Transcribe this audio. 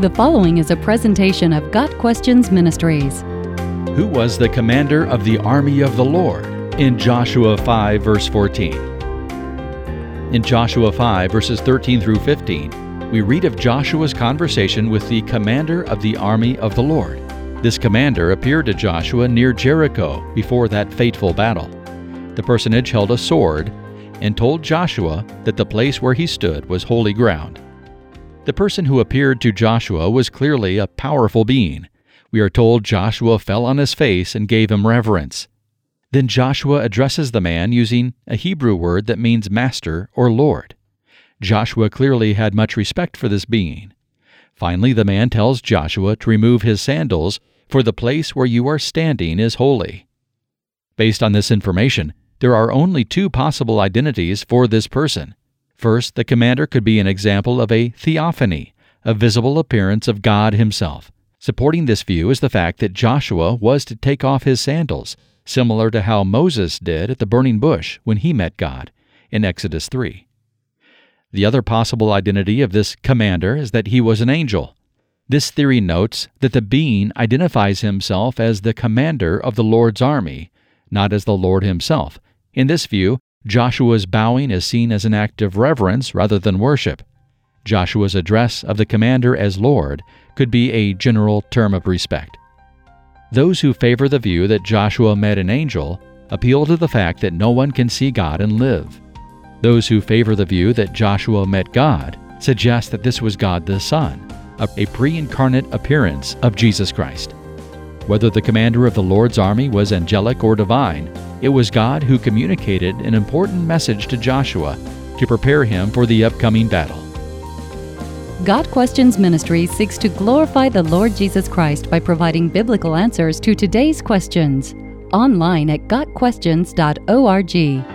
The following is a presentation of Got Questions Ministries. Who was the commander of the army of the Lord? In Joshua 5, verse 14. In Joshua 5, verses 13 through 15, we read of Joshua's conversation with the commander of the army of the Lord. This commander appeared to Joshua near Jericho before that fateful battle. The personage held a sword and told Joshua that the place where he stood was holy ground. The person who appeared to Joshua was clearly a powerful being. We are told Joshua fell on his face and gave him reverence. Then Joshua addresses the man using a Hebrew word that means master or lord. Joshua clearly had much respect for this being. Finally, the man tells Joshua to remove his sandals, for the place where you are standing is holy. Based on this information, there are only two possible identities for this person. First, the commander could be an example of a theophany, a visible appearance of God Himself. Supporting this view is the fact that Joshua was to take off his sandals, similar to how Moses did at the burning bush when he met God in Exodus 3. The other possible identity of this commander is that he was an angel. This theory notes that the being identifies himself as the commander of the Lord's army, not as the Lord himself. In this view, Joshua's bowing is seen as an act of reverence rather than worship. Joshua's address of the commander as Lord could be a general term of respect. Those who favor the view that Joshua met an angel appeal to the fact that no one can see God and live. Those who favor the view that Joshua met God suggest that this was God the Son, a pre incarnate appearance of Jesus Christ. Whether the commander of the Lord's army was angelic or divine, it was God who communicated an important message to Joshua to prepare him for the upcoming battle. Got Questions Ministry seeks to glorify the Lord Jesus Christ by providing biblical answers to today's questions. Online at GotQuestions.org.